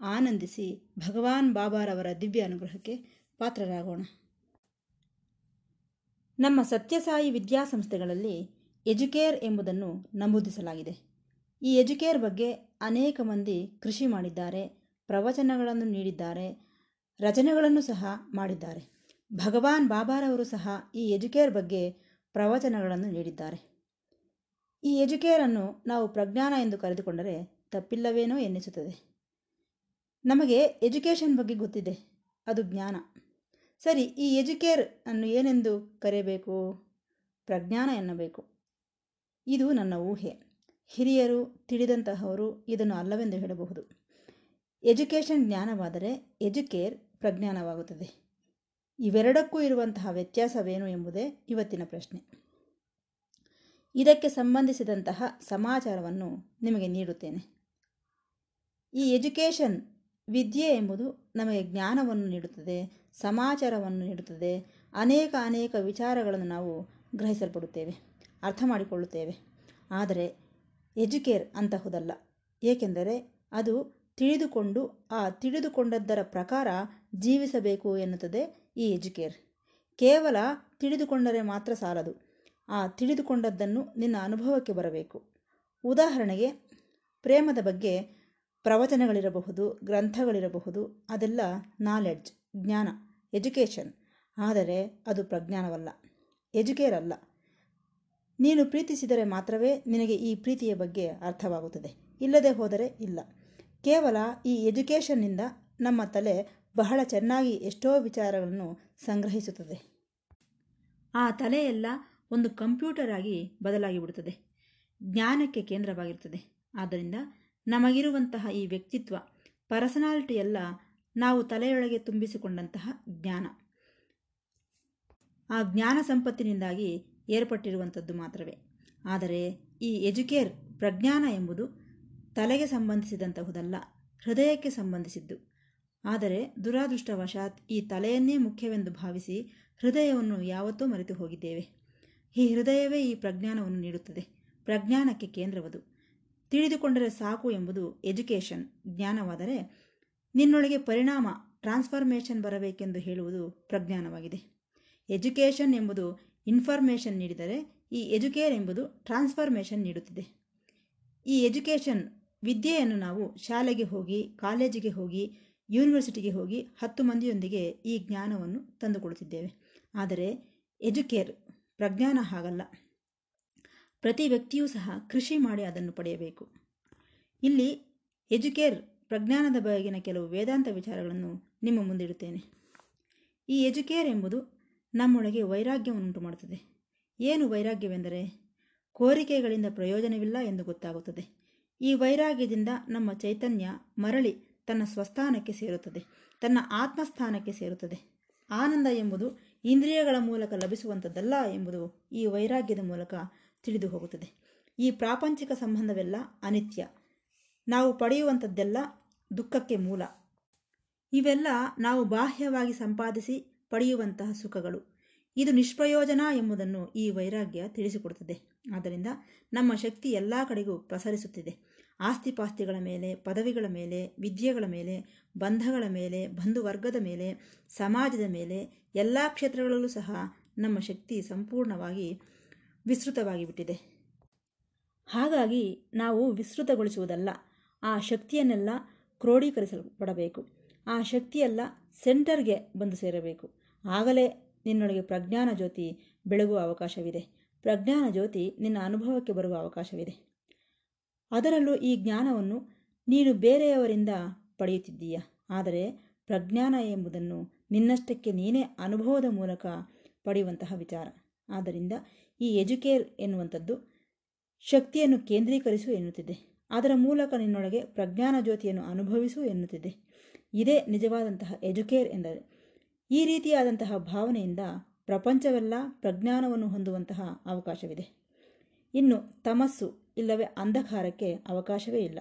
ಆನಂದಿಸಿ ಭಗವಾನ್ ಬಾಬಾರವರ ದಿವ್ಯ ಅನುಗ್ರಹಕ್ಕೆ ಪಾತ್ರರಾಗೋಣ. ನಮ್ಮ ಸತ್ಯಸಾಯಿ ವಿದ್ಯಾಸಂಸ್ಥೆಗಳಲ್ಲಿ ಎಜುಕೇರ್ ಎಂಬುದನ್ನು ನಮೂದಿಸಲಾಗಿದೆ. ಈ ಎಜುಕೇರ್ ಬಗ್ಗೆ ಅನೇಕ ಮಂದಿ ಕೃಷಿ ಮಾಡಿದ್ದಾರೆ, ಪ್ರವಚನಗಳನ್ನು ನೀಡಿದ್ದಾರೆ, ರಚನೆಗಳನ್ನು ಸಹ ಮಾಡಿದ್ದಾರೆ. ಭಗವಾನ್ ಬಾಬಾರವರು ಸಹ ಈ ಎಜುಕೇರ್ ಬಗ್ಗೆ ಪ್ರವಚನಗಳನ್ನು ನೀಡಿದ್ದಾರೆ. ಈ ಎಜುಕೇರನ್ನು ನಾವು ಪ್ರಜ್ಞಾನ ಎಂದು ಕರೆದುಕೊಂಡರೆ ತಪ್ಪಿಲ್ಲವೇನೋ ಎನ್ನಿಸುತ್ತದೆ. ನಮಗೆ ಎಜುಕೇಷನ್ ಬಗ್ಗೆ ಗೊತ್ತಿದೆ. ಅದು ಜ್ಞಾನ. ಸರಿ, ಈ ಎಜುಕೇರ್ ಅನ್ನು ಏನೆಂದು ಕರೆಯಬೇಕು? ಪ್ರಜ್ಞಾನ ಎನ್ನಬೇಕು. ಇದು ನನ್ನ ಊಹೆ. ಹಿರಿಯರು ತಿಳಿದಂತಹವರು ಇದನ್ನು ಅಲ್ಲವೆಂದು ಹೇಳಬಹುದು. ಎಜುಕೇಷನ್ ಜ್ಞಾನವಾದರೆ ಎಜುಕೇರ್ ಪ್ರಜ್ಞಾನವಾಗುತ್ತದೆ. ಇವೆರಡಕ್ಕೂ ಇರುವಂತಹ ವ್ಯತ್ಯಾಸವೇನು ಎಂಬುದೇ ಇವತ್ತಿನ ಪ್ರಶ್ನೆ. ಇದಕ್ಕೆ ಸಂಬಂಧಿಸಿದಂತಹ ಸಮಾಚಾರವನ್ನು ನಿಮಗೆ ನೀಡುತ್ತೇನೆ. ಈ ಎಜುಕೇಷನ್ ವಿದ್ಯೆ ಎಂಬುದು ನಮಗೆ ಜ್ಞಾನವನ್ನು ನೀಡುತ್ತದೆ, ಸಮಾಚಾರವನ್ನು ನೀಡುತ್ತದೆ. ಅನೇಕ ಅನೇಕ ವಿಚಾರಗಳನ್ನು ನಾವು ಗ್ರಹಿಸಲ್ಪಡುತ್ತೇವೆ, ಅರ್ಥ ಮಾಡಿಕೊಳ್ಳುತ್ತೇವೆ. ಆದರೆ ಎಜುಕೇರ್ ಅಂತಹುದಲ್ಲ. ಏಕೆಂದರೆ ಅದು ತಿಳಿದುಕೊಂಡು, ಆ ತಿಳಿದುಕೊಂಡದ್ದರ ಪ್ರಕಾರ ಜೀವಿಸಬೇಕು ಎನ್ನುತ್ತದೆ ಈ ಎಜುಕೇರ್. ಕೇವಲ ತಿಳಿದುಕೊಂಡರೆ ಮಾತ್ರ ಸಾಲದು. ಆ ತಿಳಿದುಕೊಂಡದ್ದನ್ನು ನಿನ್ನ ಅನುಭವಕ್ಕೆ ಬರಬೇಕು. ಉದಾಹರಣೆಗೆ, ಪ್ರೇಮದ ಬಗ್ಗೆ ಪ್ರವಚನಗಳಿರಬಹುದು, ಗ್ರಂಥಗಳಿರಬಹುದು, ಅದೆಲ್ಲ ನಾಲೆಡ್ಜ್ ಜ್ಞಾನ ಎಜುಕೇಷನ್ ಆದರೆ ಅದು ಪ್ರಜ್ಞಾನವಲ್ಲ ಎಜುಕೇರ್ ಅಲ್ಲ. ನೀನು ಪ್ರೀತಿಸಿದರೆ ಮಾತ್ರವೇ ನಿನಗೆ ಈ ಪ್ರೀತಿಯ ಬಗ್ಗೆ ಅರ್ಥವಾಗುತ್ತದೆ. ಇಲ್ಲದೆ ಹೋದರೆ ಇಲ್ಲ. ಕೇವಲ ಈ ಎಜುಕೇಷನ್ನಿಂದ ನಮ್ಮ ತಲೆ ಬಹಳ ಚೆನ್ನಾಗಿ ಎಷ್ಟೋ ವಿಚಾರಗಳನ್ನು ಸಂಗ್ರಹಿಸುತ್ತದೆ. ಆ ತಲೆಯೆಲ್ಲ ಒಂದು ಕಂಪ್ಯೂಟರ್ ಆಗಿ ಬದಲಾಗಿ ಬಿಡುತ್ತದೆ. ಜ್ಞಾನಕ್ಕೆ ಕೇಂದ್ರವಾಗಿರುತ್ತದೆ. ಆದ್ದರಿಂದ ನಮಗಿರುವಂತಹ ಈ ವ್ಯಕ್ತಿತ್ವ ಪರ್ಸನಾಲಿಟಿ ಎಲ್ಲ ನಾವು ತಲೆಯೊಳಗೆ ತುಂಬಿಸಿಕೊಂಡಂತಹ ಜ್ಞಾನ. ಆ ಜ್ಞಾನ ಸಂಪತ್ತಿನಿಂದಾಗಿ ಏರ್ಪಟ್ಟಿರುವಂಥದ್ದು ಮಾತ್ರವೇ. ಆದರೆ ಈ ಎಜುಕೇರ್, ಪ್ರಜ್ಞಾನ ಎಂಬುದು ತಲೆಗೆ ಸಂಬಂಧಿಸಿದಂತಹುದಲ್ಲ, ಹೃದಯಕ್ಕೆ ಸಂಬಂಧಿಸಿದ್ದು. ಆದರೆ ದುರಾದೃಷ್ಟವಶಾತ್ ಈ ತಲೆಯನ್ನೇ ಮುಖ್ಯವೆಂದು ಭಾವಿಸಿ ಹೃದಯವನ್ನು ಯಾವತ್ತೂ ಮರೆತು ಹೋಗಿದ್ದೇವೆ ಈ ಹೃದಯವೇ ಈ ಪ್ರಜ್ಞಾನವನ್ನು ನೀಡುತ್ತದೆ. ಪ್ರಜ್ಞಾನಕ್ಕೆ ಕೇಂದ್ರವದು. ತಿಳಿದುಕೊಂಡರೆ ಸಾಕು ಎಂಬುದು ಎಜುಕೇಷನ್. ಜ್ಞಾನವಾದರೆ ನಿನ್ನೊಳಗೆ ಪರಿಣಾಮ, ಟ್ರಾನ್ಸ್ಫಾರ್ಮೇಷನ್ ಬರಬೇಕೆಂದು ಹೇಳುವುದು ಪ್ರಜ್ಞಾನವಾಗಿದೆ. ಎಜುಕೇಷನ್ ಎಂಬುದು ಇನ್ಫಾರ್ಮೇಷನ್ ನೀಡಿದರೆ ಈ ಎಜುಕೇರ್ ಎಂಬುದು ಟ್ರಾನ್ಸ್ಫಾರ್ಮೇಷನ್ ನೀಡುತ್ತಿದೆ. ಈ ಎಜುಕೇಷನ್ ವಿದ್ಯೆಯನ್ನು ನಾವು ಶಾಲೆಗೆ ಹೋಗಿ, ಕಾಲೇಜಿಗೆ ಹೋಗಿ, ಯೂನಿವರ್ಸಿಟಿಗೆ ಹೋಗಿ ಹತ್ತು ಮಂದಿಯೊಂದಿಗೆ ಈ ಜ್ಞಾನವನ್ನು ತಂದುಕೊಡುತ್ತಿದ್ದೇವೆ. ಆದರೆ ಎಜುಕೇರ್ ಪ್ರಜ್ಞಾನ ಹಾಗಲ್ಲ. ಪ್ರತಿ ವ್ಯಕ್ತಿಯೂ ಸಹ ಕೃಷಿ ಮಾಡಿ ಅದನ್ನು ಪಡೆಯಬೇಕು. ಇಲ್ಲಿ ಎಜುಕೇರ್ ಪ್ರಜ್ಞಾನದ ಬಗೆಗಿನ ಕೆಲವು ವೇದಾಂತ ವಿಚಾರಗಳನ್ನು ನಿಮ್ಮ ಮುಂದಿಡುತ್ತೇನೆ ಈ ಎಜುಕೇರ್ ಎಂಬುದು ನಮ್ಮೊಳಗೆ ವೈರಾಗ್ಯವನ್ನುಂಟು ಮಾಡುತ್ತದೆ. ಏನು ವೈರಾಗ್ಯವೆಂದರೆ ಕೋರಿಕೆಗಳಿಂದ ಪ್ರಯೋಜನವಿಲ್ಲ ಎಂದು ಗೊತ್ತಾಗುತ್ತದೆ. ಈ ವೈರಾಗ್ಯದಿಂದ ನಮ್ಮ ಚೈತನ್ಯ ಮರಳಿ ತನ್ನ ಸ್ವಸ್ಥಾನಕ್ಕೆ ಸೇರುತ್ತದೆ, ತನ್ನ ಆತ್ಮಸ್ಥಾನಕ್ಕೆ ಸೇರುತ್ತದೆ. ಆನಂದ ಎಂಬುದು ಇಂದ್ರಿಯಗಳ ಮೂಲಕ ಲಭಿಸುವಂಥದ್ದಲ್ಲ ಎಂಬುದು ಈ ವೈರಾಗ್ಯದ ಮೂಲಕ ತಿಳಿದು ಹೋಗುತ್ತದೆ. ಈ ಪ್ರಾಪಂಚಿಕ ಸಂಬಂಧವೆಲ್ಲ ಅನಿತ್ಯ. ನಾವು ಪಡೆಯುವಂಥದ್ದೆಲ್ಲ ದುಃಖಕ್ಕೆ ಮೂಲ. ಇವೆಲ್ಲ ನಾವು ಬಾಹ್ಯವಾಗಿ ಸಂಪಾದಿಸಿ ಪಡೆಯುವಂತಹ ಸುಖಗಳು. ಇದು ನಿಷ್ಪ್ರಯೋಜನ ಎಂಬುದನ್ನು ಈ ವೈರಾಗ್ಯ ತಿಳಿಸಿಕೊಡುತ್ತದೆ. ಆದ್ದರಿಂದ ನಮ್ಮ ಶಕ್ತಿ ಎಲ್ಲ ಕಡೆಗೂ ಪ್ರಸರಿಸುತ್ತಿದೆ. ಆಸ್ತಿಪಾಸ್ತಿಗಳ ಮೇಲೆ, ಪದವಿಗಳ ಮೇಲೆ, ವಿದ್ಯೆಗಳ ಮೇಲೆ, ಬಂಧಗಳ ಮೇಲೆ, ಬಂಧುವರ್ಗದ ಮೇಲೆ, ಸಮಾಜದ ಮೇಲೆ, ಎಲ್ಲ ಕ್ಷೇತ್ರಗಳಲ್ಲೂ ಸಹ ನಮ್ಮ ಶಕ್ತಿ ಸಂಪೂರ್ಣವಾಗಿ ವಿಸ್ತೃತವಾಗಿ ಬಿಟ್ಟಿದೆ ಹಾಗಾಗಿ ನಾವು ವಿಸ್ತೃತಗೊಳಿಸುವುದಲ್ಲ, ಆ ಶಕ್ತಿಯನ್ನೆಲ್ಲ ಕ್ರೋಢೀಕರಿಸಲ್ಪಡಬೇಕು ಆ ಶಕ್ತಿಯೆಲ್ಲ ಸೆಂಟರ್ಗೆ ಬಂದು ಸೇರಬೇಕು. ಆಗಲೇ ನಿನ್ನೊಳಗೆ ಪ್ರಜ್ಞಾನ ಜ್ಯೋತಿ ಬೆಳಗುವ ಅವಕಾಶವಿದೆ. ಪ್ರಜ್ಞಾನ ಜ್ಯೋತಿ ನಿನ್ನ ಅನುಭವಕ್ಕೆ ಬರುವ ಅವಕಾಶವಿದೆ. ಅದರಲ್ಲೂ ಈ ಜ್ಞಾನವನ್ನು ನೀನು ಬೇರೆಯವರಿಂದ ಪಡೆಯುತ್ತಿದ್ದೀಯ? ಆದರೆ ಪ್ರಜ್ಞಾನ ಎಂಬುದನ್ನು ನಿನ್ನಷ್ಟಕ್ಕೆ ನೀನೇ ಅನುಭವದ ಮೂಲಕ ಪಡೆಯುವಂತಹ ವಿಚಾರ. ಆದ್ದರಿಂದ ಈ ಎಜುಕೇರ್ ಎನ್ನುವಂಥದ್ದು ಶಕ್ತಿಯನ್ನು ಕೇಂದ್ರೀಕರಿಸು ಎನ್ನುತ್ತಿದೆ. ಅದರ ಮೂಲಕ ನಿನ್ನೊಳಗೆ ಪ್ರಜ್ಞಾನ ಜ್ಯೋತಿಯನ್ನು ಅನುಭವಿಸು ಎನ್ನುತ್ತಿದೆ. ಇದೇ ನಿಜವಾದಂತಹ ಎಜುಕೇರ್ ಎಂದರೆ ಈ ರೀತಿಯಾದಂತಹ ಭಾವನೆಯಿಂದ ಪ್ರಪಂಚವೆಲ್ಲ ಪ್ರಜ್ಞಾನವನ್ನು ಹೊಂದುವಂತಹ ಅವಕಾಶವಿದೆ. ಇನ್ನು ತಮಸ್ಸು ಇಲ್ಲವೇ ಅಂಧಕಾರಕ್ಕೆ ಅವಕಾಶವೇ ಇಲ್ಲ.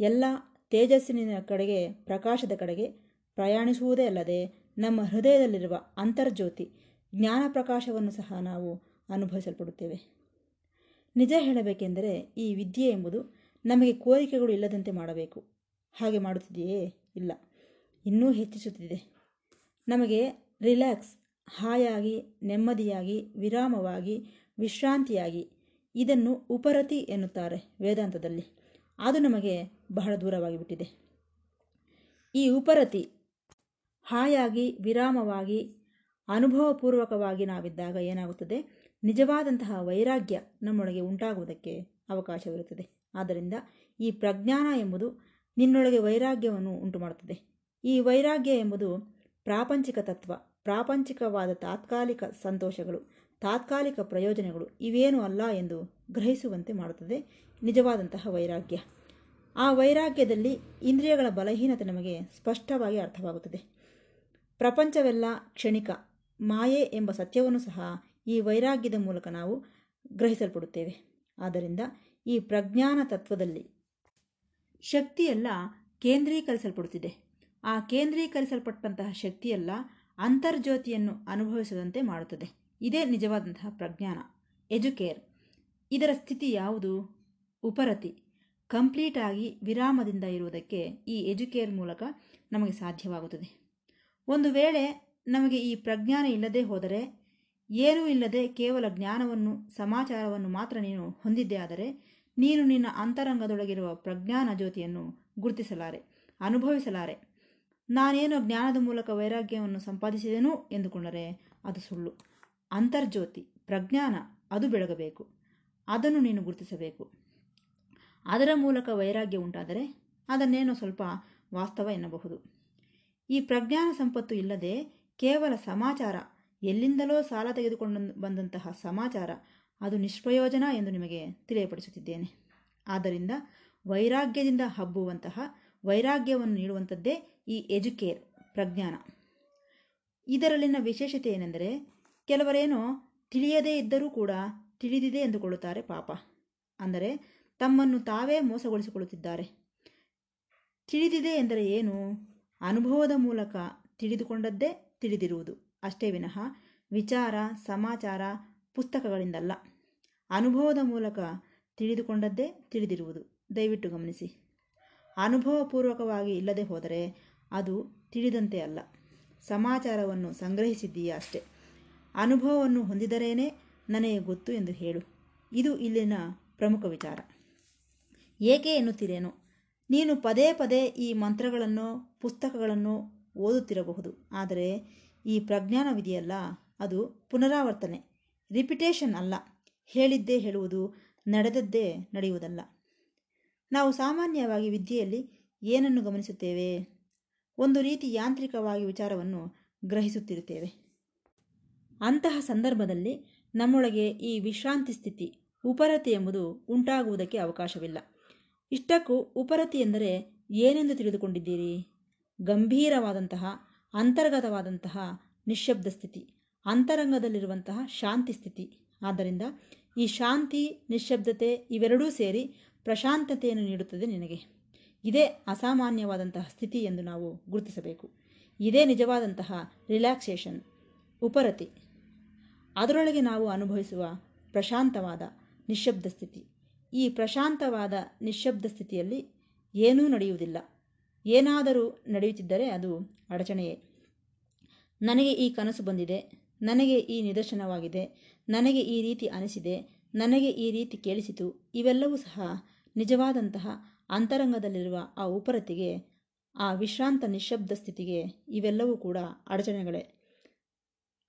ಎಲ್ಲ ತೇಜಸ್ಸಿನ ಕಡೆಗೆ, ಪ್ರಕಾಶದ ಕಡೆಗೆ ಪ್ರಯಾಣಿಸುವುದೇ ಅಲ್ಲದೆ ನಮ್ಮ ಹೃದಯದಲ್ಲಿರುವ ಅಂತರ್ಜ್ಯೋತಿ ಜ್ಞಾನ ಪ್ರಕಾಶವನ್ನು ಸಹ ನಾವು ಅನುಭವಿಸಲ್ಪಡುತ್ತೇವೆ. ನಿಜ ಹೇಳಬೇಕೆಂದರೆ ಈ ವಿದ್ಯೆ ಎಂಬುದು ನಮಗೆ ಕೋರಿಕೆಗಳು ಇಲ್ಲದಂತೆ ಮಾಡಬೇಕು. ಹಾಗೆ ಮಾಡುತ್ತಿದೆಯೇ? ಇಲ್ಲ. ಇನ್ನೂ ಹೆಚ್ಚಿಸುತ್ತಿದೆ. ನಮಗೆ ರಿಲ್ಯಾಕ್ಸ್, ಹಾಯಾಗಿ, ನೆಮ್ಮದಿಯಾಗಿ, ವಿರಾಮವಾಗಿ, ವಿಶ್ರಾಂತಿಯಾಗಿ ಇದನ್ನು ಉಪರತಿ ಎನ್ನುತ್ತಾರೆ ವೇದಾಂತದಲ್ಲಿ. ಅದು ನಮಗೆ ಬಹಳ ದೂರವಾಗಿ ಬಿಟ್ಟಿದೆ ಈ ಉಪರತಿ, ಹಾಯಾಗಿ, ವಿರಾಮವಾಗಿ ಅನುಭವಪೂರ್ವಕವಾಗಿ ನಾವಿದ್ದಾಗ ಏನಾಗುತ್ತದೆ? ನಿಜವಾದಂತಹ ವೈರಾಗ್ಯ ನಮ್ಮೊಳಗೆ ಉಂಟಾಗುವುದಕ್ಕೆ ಅವಕಾಶವಿರುತ್ತದೆ. ಆದ್ದರಿಂದ ಈ ಪ್ರಜ್ಞಾನ ಎಂಬುದು ನಿನ್ನೊಳಗೆ ವೈರಾಗ್ಯವನ್ನು ಉಂಟು ಮಾಡುತ್ತದೆ ಈ ವೈರಾಗ್ಯ ಎಂಬುದು ಪ್ರಾಪಂಚಿಕ ತತ್ವ, ಪ್ರಾಪಂಚಿಕವಾದ ತಾತ್ಕಾಲಿಕ ಸಂತೋಷಗಳು, ತಾತ್ಕಾಲಿಕ ಪ್ರಯೋಜನಗಳು ಇವೇನೂ ಅಲ್ಲ ಎಂದು ಗ್ರಹಿಸುವಂತೆ ಮಾಡುತ್ತದೆ ನಿಜವಾದಂತಹ ವೈರಾಗ್ಯ. ಆ ವೈರಾಗ್ಯದಲ್ಲಿ ಇಂದ್ರಿಯಗಳ ಬಲಹೀನತೆ ನಮಗೆ ಸ್ಪಷ್ಟವಾಗಿ ಅರ್ಥವಾಗುತ್ತದೆ. ಪ್ರಪಂಚವೆಲ್ಲ ಕ್ಷಣಿಕ ಮಾಯೆ ಎಂಬ ಸತ್ಯವನ್ನು ಸಹ ಈ ವೈರಾಗ್ಯದ ಮೂಲಕ ನಾವು ಗ್ರಹಿಸಲ್ಪಡುತ್ತೇವೆ. ಆದ್ದರಿಂದ ಈ ಪ್ರಜ್ಞಾನ ತತ್ವದಲ್ಲಿ ಶಕ್ತಿಯೆಲ್ಲ ಕೇಂದ್ರೀಕರಿಸಲ್ಪಡುತ್ತಿದೆ. ಆ ಕೇಂದ್ರೀಕರಿಸಲ್ಪಟ್ಟಂತಹ ಶಕ್ತಿಯೆಲ್ಲ ಅಂತರ್ಜ್ಯೋತಿಯನ್ನು ಅನುಭವಿಸದಂತೆ ಮಾಡುತ್ತದೆ. ಇದೇ ನಿಜವಾದಂತಹ ಪ್ರಜ್ಞಾನ, ಎಜುಕೇರ್. ಇದರ ಸ್ಥಿತಿ ಯಾವುದು? ಉಪರತಿ ಕಂಪ್ಲೀಟ್ ಆಗಿ ವಿರಾಮದಿಂದ ಇರುವುದಕ್ಕೆ ಈ ಎಜುಕೇರ್ ಮೂಲಕ ನಮಗೆ ಸಾಧ್ಯವಾಗುತ್ತದೆ. ಒಂದು ವೇಳೆ ನಮಗೆ ಈ ಪ್ರಜ್ಞಾನ ಇಲ್ಲದೆ ಹೋದರೆ, ಏನೂ ಇಲ್ಲದೆ ಕೇವಲ ಜ್ಞಾನವನ್ನು, ಸಮಾಚಾರವನ್ನು ಮಾತ್ರ ನೀನು ಹೊಂದಿದ್ದೇ ಆದರೆ, ನೀನು ನಿನ್ನ ಅಂತರಂಗದೊಳಗಿರುವ ಪ್ರಜ್ಞಾನ ಜ್ಯೋತಿಯನ್ನು ಗುರುತಿಸಲಾರೆ, ಅನುಭವಿಸಲಾರೆ. ನಾನೇನು ಜ್ಞಾನದ ಮೂಲಕ ವೈರಾಗ್ಯವನ್ನು ಸಂಪಾದಿಸಿದೆನು ಎಂದುಕೊಂಡರೆ ಅದು ಸುಳ್ಳು. ಅಂತರ್ಜ್ಯೋತಿ, ಪ್ರಜ್ಞಾನ, ಅದು ಬೆಳಗಬೇಕು. ಅದನ್ನು ನೀನು ಗುರುತಿಸಬೇಕು. ಅದರ ಮೂಲಕ ವೈರಾಗ್ಯ ಉಂಟಾದರೆ, ಅದನ್ನೇನೋ ಸ್ವಲ್ಪ ವಾಸ್ತವ ಎನ್ನಬಹುದು. ಈ ಪ್ರಜ್ಞಾನ ಸಂಪತ್ತು ಇಲ್ಲದೆ ಕೇವಲ ಸಮಾಚಾರ, ಎಲ್ಲಿಂದಲೋ ಸಾಲ ತೆಗೆದುಕೊಂಡು ಬಂದಂತಹ ಸಮಾಚಾರ, ಅದು ನಿಷ್ಪ್ರಯೋಜನ ಎಂದು ನಿಮಗೆ ತಿಳಿಯಪಡಿಸುತ್ತಿದ್ದೇನೆ. ಆದ್ದರಿಂದ ವೈರಾಗ್ಯದಿಂದ ಹಬ್ಬುವಂತಹ, ವೈರಾಗ್ಯವನ್ನು ನೀಡುವಂಥದ್ದೇ ಈ ಎಜುಕೇರ್ ಪ್ರಜ್ಞಾನ. ಇದರಲ್ಲಿನ ವಿಶೇಷತೆ ಏನೆಂದರೆ ಕೆಲವರೇನೋ ತಿಳಿಯದೇ ಇದ್ದರೂ ಕೂಡ ತಿಳಿದಿದೆ ಎಂದುಕೊಳ್ಳುತ್ತಾರೆ ಪಾಪ. ಅಂದರೆ, ತಮ್ಮನ್ನು ತಾವೇ ಮೋಸಗೊಳಿಸಿಕೊಳ್ಳುತ್ತಿದ್ದಾರೆ. ತಿಳಿದಿದೆ ಎಂದರೆ ಏನು? ಅನುಭವದ ಮೂಲಕ ತಿಳಿದುಕೊಂಡದ್ದೇ ತಿಳಿದಿರುವುದು. ಅಷ್ಟೇ ವಿನಃ ವಿಚಾರ, ಸಮಾಚಾರ, ಪುಸ್ತಕಗಳಿಂದಲ್ಲ. ಅನುಭವದ ಮೂಲಕ ತಿಳಿದುಕೊಂಡದ್ದೇ ತಿಳಿದಿರುವುದು. ದಯವಿಟ್ಟು ಗಮನಿಸಿ. ಅನುಭವಪೂರ್ವಕವಾಗಿ ಇಲ್ಲದೆ ಹೋದರೆ ಅದು ತಿಳಿದಂತೆ ಅಲ್ಲ. ಸಮಾಚಾರವನ್ನು ಸಂಗ್ರಹಿಸಿದ್ದೀಯಾ ಅಷ್ಟೆ. ಅನುಭವವನ್ನು ಹೊಂದಿದರೇನೆ ನನಗೆ ಗೊತ್ತು ಎಂದು ಹೇಳು. ಇದು ಇಲ್ಲಿನ ಪ್ರಮುಖ ವಿಚಾರ. ಏಕೆ ಎನ್ನುತ್ತೀರೇನೋ? ನೀನು ಪದೇ ಪದೇ ಈ ಮಂತ್ರಗಳನ್ನು, ಪುಸ್ತಕಗಳನ್ನು ಓದುತ್ತಿರಬಹುದು. ಆದರೆ ಈ ಪ್ರಜ್ಞಾನ ವಿಧಿಯಲ್ಲ ಅದು ಪುನರಾವರ್ತನೆ ರಿಪಿಟೇಷನ್ ಅಲ್ಲ. ಹೇಳಿದ್ದೇ ಹೇಳುವುದು, ನಡೆದದ್ದೇ ನಡೆಯುವುದಲ್ಲ. ನಾವು ಸಾಮಾನ್ಯವಾಗಿ ವಿದ್ಯೆಯಲ್ಲಿ ಏನನ್ನು ಗಮನಿಸುತ್ತೇವೆ? ಒಂದು ರೀತಿ ಯಾಂತ್ರಿಕವಾಗಿ ವಿಚಾರವನ್ನು ಗ್ರಹಿಸುತ್ತಿರುತ್ತೇವೆ. ಅಂತಹ ಸಂದರ್ಭದಲ್ಲಿ ನಮ್ಮೊಳಗೆ ಈ ವಿಶ್ರಾಂತಿ ಸ್ಥಿತಿ, ಉಪರತಿ ಎಂಬುದು ಉಂಟಾಗುವುದಕ್ಕೆ ಅವಕಾಶವಿಲ್ಲ. ಇಷ್ಟಕ್ಕೂ ಉಪರತಿ ಎಂದರೆ ಏನೆಂದು ತಿಳಿದುಕೊಂಡಿದ್ದೀರಿ? ಗಂಭೀರವಾದಂತಹ, ಅಂತರ್ಗತವಾದಂತಹ ನಿಶ್ಶಬ್ದ ಸ್ಥಿತಿ, ಅಂತರಂಗದಲ್ಲಿರುವಂತಹ ಶಾಂತಿ ಸ್ಥಿತಿ. ಆದ್ದರಿಂದ ಈ ಶಾಂತಿ, ನಿಶ್ಶಬ್ದತೆ ಇವೆರಡೂ ಸೇರಿ ಪ್ರಶಾಂತತೆಯನ್ನು ನೀಡುತ್ತದೆ ನಿನಗೆ. ಇದೇ ಅಸಾಮಾನ್ಯವಾದಂತಹ ಸ್ಥಿತಿ ಎಂದು ನಾವು ಗುರುತಿಸಬೇಕು. ಇದೇ ನಿಜವಾದಂತಹ ರಿಲ್ಯಾಕ್ಸೇಷನ್, ಉಪರತಿ. ಅದರೊಳಗೆ ನಾವು ಅನುಭವಿಸುವ ಪ್ರಶಾಂತವಾದ, ನಿಶ್ಶಬ್ದ ಸ್ಥಿತಿ. ಈ ಪ್ರಶಾಂತವಾದ, ನಿಶ್ಶಬ್ದ ಸ್ಥಿತಿಯಲ್ಲಿ ಏನೂ ನಡೆಯುವುದಿಲ್ಲ. ಏನಾದರೂ ನಡೆಯುತ್ತಿದ್ದರೆ ಅದು ಅಡಚಣೆಯೇ. ನನಗೆ ಈ ಕನಸು ಬಂದಿದೆ. ನನಗೆ ಈ ನಿದರ್ಶನವಾಗಿದೆ. ನನಗೆ ಈ ರೀತಿ ಅನಿಸಿದೆ. ನನಗೆ ಈ ರೀತಿ ಕೇಳಿಸಿತು. ಇವೆಲ್ಲವೂ ಸಹ ನಿಜವಾದಂತಹ ಅಂತರಂಗದಲ್ಲಿರುವ ಆ ಉಪರತಿಗೆ, ಆ ವಿಶ್ರಾಂತ ನಿಶಬ್ದ ಸ್ಥಿತಿಗೆ ಇವೆಲ್ಲವೂ ಕೂಡ ಅಡಚಣೆಗಳೇ.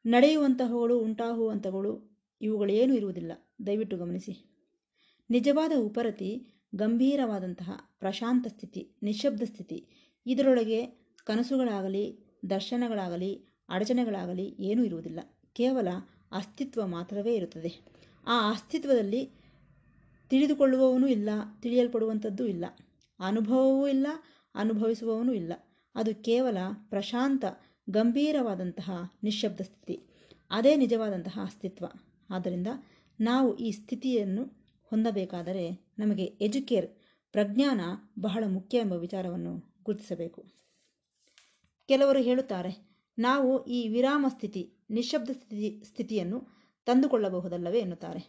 ನಡೆಯುವಂತಹಗಳು ಉಂಟಾಗುವಂಥಗಳು ಇವುಗಳೇನೂ ಇರುವುದಿಲ್ಲ. ದಯವಿಟ್ಟು ಗಮನಿಸಿ. ನಿಜವಾದ ಉಪರತಿ ಗಂಭೀರವಾದಂತಹ ಪ್ರಶಾಂತ ಸ್ಥಿತಿ, ನಿಶ್ಶಬ್ದ ಸ್ಥಿತಿ. ಇದರೊಳಗೆ ಕನಸುಗಳಾಗಲಿ, ದರ್ಶನಗಳಾಗಲಿ, ಅಡಚಣೆಗಳಾಗಲಿ ಏನೂ ಇರುವುದಿಲ್ಲ. ಕೇವಲ ಅಸ್ತಿತ್ವ ಮಾತ್ರವೇ ಇರುತ್ತದೆ. ಆ ಅಸ್ತಿತ್ವದಲ್ಲಿ ತಿಳಿದುಕೊಳ್ಳುವವನೂ ಇಲ್ಲ, ತಿಳಿಯಲ್ಪಡುವಂಥದ್ದೂ ಇಲ್ಲ. ಅನುಭವವೂ ಇಲ್ಲ, ಅನುಭವಿಸುವವನೂ ಇಲ್ಲ. ಅದು ಕೇವಲ ಪ್ರಶಾಂತ, ಗಂಭೀರವಾದಂತಹ ನಿಶ್ಶಬ್ದ ಸ್ಥಿತಿ. ಅದೇ ನಿಜವಾದಂತಹ ಅಸ್ತಿತ್ವ. ಆದ್ದರಿಂದ ನಾವು ಈ ಸ್ಥಿತಿಯನ್ನು ಹೊಂದಬೇಕಾದರೆ ನಮಗೆ ಎಜುಕೇರ್, ಪ್ರಜ್ಞಾನ ಬಹಳ ಮುಖ್ಯ ಎಂಬ ವಿಚಾರವನ್ನು ಗುರುತಿಸಬೇಕು. ಕೆಲವರು ಹೇಳುತ್ತಾರೆ, ನಾವು ಈ ವಿರಾಮ ಸ್ಥಿತಿ ನಿಶಬ್ದ ಸ್ಥಿತಿ, ಸ್ಥಿತಿಯನ್ನು ತಂದುಕೊಳ್ಳಬಹುದಲ್ಲವೇ ಎನ್ನುತ್ತಾರೆ.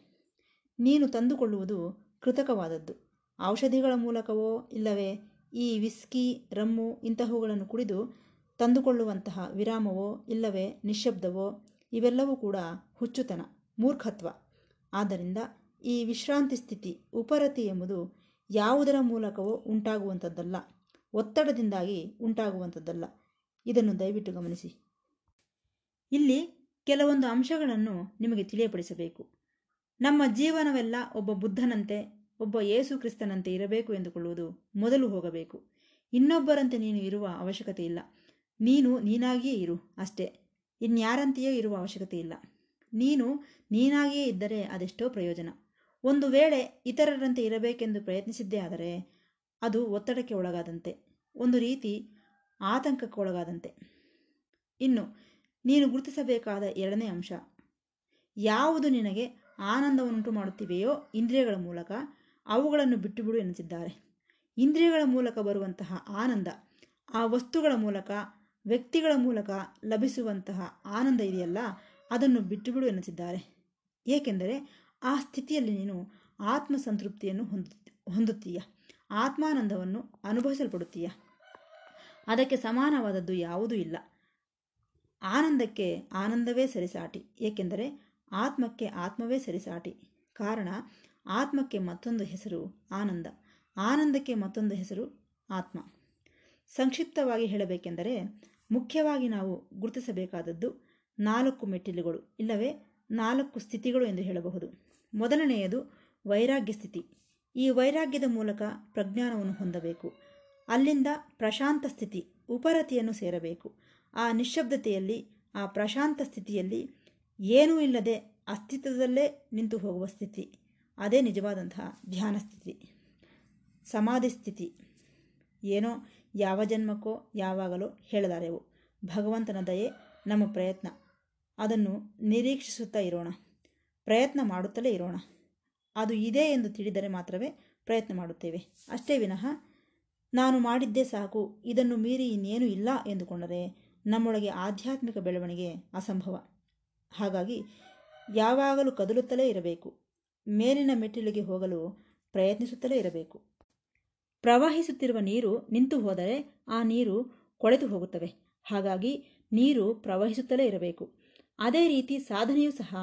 ನೀನು ತಂದುಕೊಳ್ಳುವುದು ಕೃತಕವಾದದ್ದು. ಔಷಧಿಗಳ ಮೂಲಕವೋ ಇಲ್ಲವೇ ಈ ವಿಸ್ಕಿ, ರಮ್ಮು ಇಂತಹವುಗಳನ್ನು ಕುಡಿದು ತಂದುಕೊಳ್ಳುವಂತಹ ವಿರಾಮವೋ ಇಲ್ಲವೇ ನಿಶಬ್ದವೋ ಇವೆಲ್ಲವೂ ಕೂಡ ಹುಚ್ಚುತನ, ಮೂರ್ಖತ್ವ. ಆದ್ದರಿಂದ ಈ ವಿಶ್ರಾಂತಿ ಸ್ಥಿತಿ ಉಪರತಿ ಎಂಬುದು ಯಾವುದರ ಮೂಲಕವೋ ಉಂಟಾಗುವಂಥದ್ದಲ್ಲ. ಒತ್ತಡದಿಂದಾಗಿ ಉಂಟಾಗುವಂಥದ್ದಲ್ಲ. ಇದನ್ನು ದಯವಿಟ್ಟು ಗಮನಿಸಿ. ಇಲ್ಲಿ ಕೆಲವೊಂದು ಅಂಶಗಳನ್ನು ನಿಮಗೆ ತಿಳಿಯಪಡಿಸಬೇಕು. ನಮ್ಮ ಜೀವನವೆಲ್ಲ ಒಬ್ಬ ಬುದ್ಧನಂತೆ, ಒಬ್ಬ ಯೇಸು ಕ್ರಿಸ್ತನಂತೆ ಇರಬೇಕು ಎಂದುಕೊಳ್ಳುವುದು ಮೊದಲು ಹೋಗಬೇಕು. ಇನ್ನೊಬ್ಬರಂತೆ ನೀನು ಇರುವ ಅವಶ್ಯಕತೆ ಇಲ್ಲ. ನೀನು ನೀನಾಗಿಯೇ ಇರು ಅಷ್ಟೇ. ಇನ್ಯಾರಂತೆಯೇ ಇರುವ ಅವಶ್ಯಕತೆ ಇಲ್ಲ. ನೀನು ನೀನಾಗಿಯೇ ಇದ್ದರೆ ಅದೆಷ್ಟೋ ಪ್ರಯೋಜನ. ಒಂದು ವೇಳೆ ಇತರರಂತೆ ಇರಬೇಕೆಂದು ಪ್ರಯತ್ನಿಸಿದ್ದೇ ಆದರೆ ಅದು ಒತ್ತಡಕ್ಕೆ ಒಳಗಾದಂತೆ, ಒಂದು ರೀತಿ ಆತಂಕಕ್ಕೆ ಒಳಗಾದಂತೆ. ಇನ್ನು, ನೀನು ಗುರುತಿಸಬೇಕಾದ ಎರಡನೇ ಅಂಶ, ಯಾವುದು ನಿನಗೆ ಆನಂದವನ್ನುಂಟು ಮಾಡುತ್ತಿವೆಯೋ ಇಂದ್ರಿಯಗಳ ಮೂಲಕ ಅವುಗಳನ್ನು ಬಿಟ್ಟುಬಿಡು ಎನಿಸಿದ್ದಾರೆ. ಇಂದ್ರಿಯಗಳ ಮೂಲಕ ಬರುವಂತಹ ಆನಂದ, ಆ ವಸ್ತುಗಳ ಮೂಲಕ, ವ್ಯಕ್ತಿಗಳ ಮೂಲಕ ಲಭಿಸುವಂತಹ ಆನಂದ ಇದೆಯಲ್ಲ, ಅದನ್ನು ಬಿಟ್ಟುಬಿಡು ಎನಿಸಿದ್ದಾರೆ. ಏಕೆಂದರೆ ಆ ಸ್ಥಿತಿಯಲ್ಲಿ ನೀನು ಆತ್ಮ ಸಂತೃಪ್ತಿಯನ್ನು ಹೊಂದು ಹೊಂದುತ್ತೀಯ. ಆತ್ಮಾನಂದವನ್ನು ಅನುಭವಿಸಲ್ಪಡುತ್ತೀಯ. ಅದಕ್ಕೆ ಸಮಾನವಾದದ್ದು ಯಾವುದೂ ಇಲ್ಲ. ಆನಂದಕ್ಕೆ ಆನಂದವೇ ಸರಿಸಾಟಿ. ಏಕೆಂದರೆ ಆತ್ಮಕ್ಕೆ ಆತ್ಮವೇ ಸರಿಸಾಟಿ. ಕಾರಣ, ಆತ್ಮಕ್ಕೆ ಮತ್ತೊಂದು ಹೆಸರು ಆನಂದ. ಆನಂದಕ್ಕೆ ಮತ್ತೊಂದು ಹೆಸರು ಆತ್ಮ. ಸಂಕ್ಷಿಪ್ತವಾಗಿ ಹೇಳಬೇಕೆಂದರೆ, ಮುಖ್ಯವಾಗಿ ನಾವು ಗುರುತಿಸಬೇಕಾದದ್ದು ನಾಲ್ಕು ಮೆಟ್ಟಿಲುಗಳು, ಇಲ್ಲವೇ ನಾಲ್ಕು ಸ್ಥಿತಿಗಳು ಎಂದು ಹೇಳಬಹುದು. ಮೊದಲನೆಯದು ವೈರಾಗ್ಯ ಸ್ಥಿತಿ. ಈ ವೈರಾಗ್ಯದ ಮೂಲಕ ಪ್ರಜ್ಞಾನವನ್ನು ಹೊಂದಬೇಕು. ಅಲ್ಲಿಂದ ಪ್ರಶಾಂತ ಸ್ಥಿತಿ, ಉಪರತಿಯನ್ನು ಸೇರಬೇಕು. ಆ ನಿಶ್ಶಬ್ದತೆಯಲ್ಲಿ, ಆ ಪ್ರಶಾಂತ ಸ್ಥಿತಿಯಲ್ಲಿ ಏನೂ ಇಲ್ಲದೆ ಅಸ್ತಿತ್ವದಲ್ಲೇ ನಿಂತು ಹೋಗುವ ಸ್ಥಿತಿ. ಅದೇ ನಿಜವಾದಂತಹ ಧ್ಯಾನ ಸ್ಥಿತಿ. ಸಮಾಧಿ ಸ್ಥಿತಿ. ಏನೋ ಯಾವ ಜನ್ಮಕ್ಕೋ ಯಾವಾಗಲೋ ಹೇಳಲಾರೆವು. ಭಗವಂತನ ದಯೆ ನಮ್ಮ ಪ್ರಯತ್ನ. ಅದನ್ನು ನಿರೀಕ್ಷಿಸುತ್ತಾ ಇರೋಣ. ಪ್ರಯತ್ನ ಮಾಡುತ್ತಲೇ ಇರೋಣ. ಅದು ಇದೆ ಎಂದು ತಿಳಿದರೆ ಮಾತ್ರವೇ ಪ್ರಯತ್ನ ಮಾಡುತ್ತೇವೆ. ಅಷ್ಟೇ ವಿನಃ, ನಾನು ಮಾಡಿದ್ದೇ ಸಾಕು, ಇದನ್ನು ಮೀರಿ ಇನ್ನೇನು ಇಲ್ಲ ಎಂದುಕೊಂಡರೆ ನಮ್ಮೊಳಗೆ ಆಧ್ಯಾತ್ಮಿಕ ಬೆಳವಣಿಗೆ ಅಸಂಭವ. ಹಾಗಾಗಿ ಯಾವಾಗಲೂ ಕದಲುತ್ತಲೇ ಇರಬೇಕು, ಮೇಲಿನ ಮೆಟ್ಟಿಲಿಗೆ ಹೋಗಲು ಪ್ರಯತ್ನಿಸುತ್ತಲೇ ಇರಬೇಕು. ಪ್ರವಹಿಸುತ್ತಿರುವ ನೀರು ನಿಂತು ಹೋದರೆ ಆ ನೀರು ಕೊಳೆತು ಹೋಗುತ್ತವೆ. ಹಾಗಾಗಿ ನೀರು ಪ್ರವಹಿಸುತ್ತಲೇ ಇರಬೇಕು. ಅದೇ ರೀತಿ ಸಾಧನೆಯೂ ಸಹ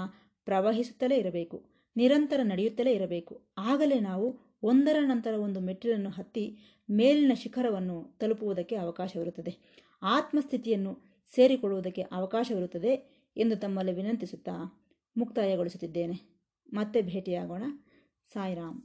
ಪ್ರವಹಿಸುತ್ತಲೇ ಇರಬೇಕು, ನಿರಂತರ ನಡೆಯುತ್ತಲೇ ಇರಬೇಕು. ಆಗಲೇ ನಾವು ಒಂದರ ನಂತರ ಒಂದು ಮೆಟ್ಟಿಲನ್ನು ಹತ್ತಿ ಮೇಲಿನ ಶಿಖರವನ್ನು ತಲುಪುವುದಕ್ಕೆ ಅವಕಾಶವಿರುತ್ತದೆ. ಆತ್ಮಸ್ಥಿತಿಯನ್ನು ಸೇರಿಕೊಳ್ಳುವುದಕ್ಕೆ ಅವಕಾಶವಿರುತ್ತದೆ ಎಂದು ತಮ್ಮಲ್ಲಿ ವಿನಂತಿಸುತ್ತಾ ಮುಕ್ತಾಯಗೊಳಿಸುತ್ತಿದ್ದೇನೆ. ಮತ್ತೆ ಭೇಟಿಯಾಗೋಣ. ಸಾಯಿರಾಮ್.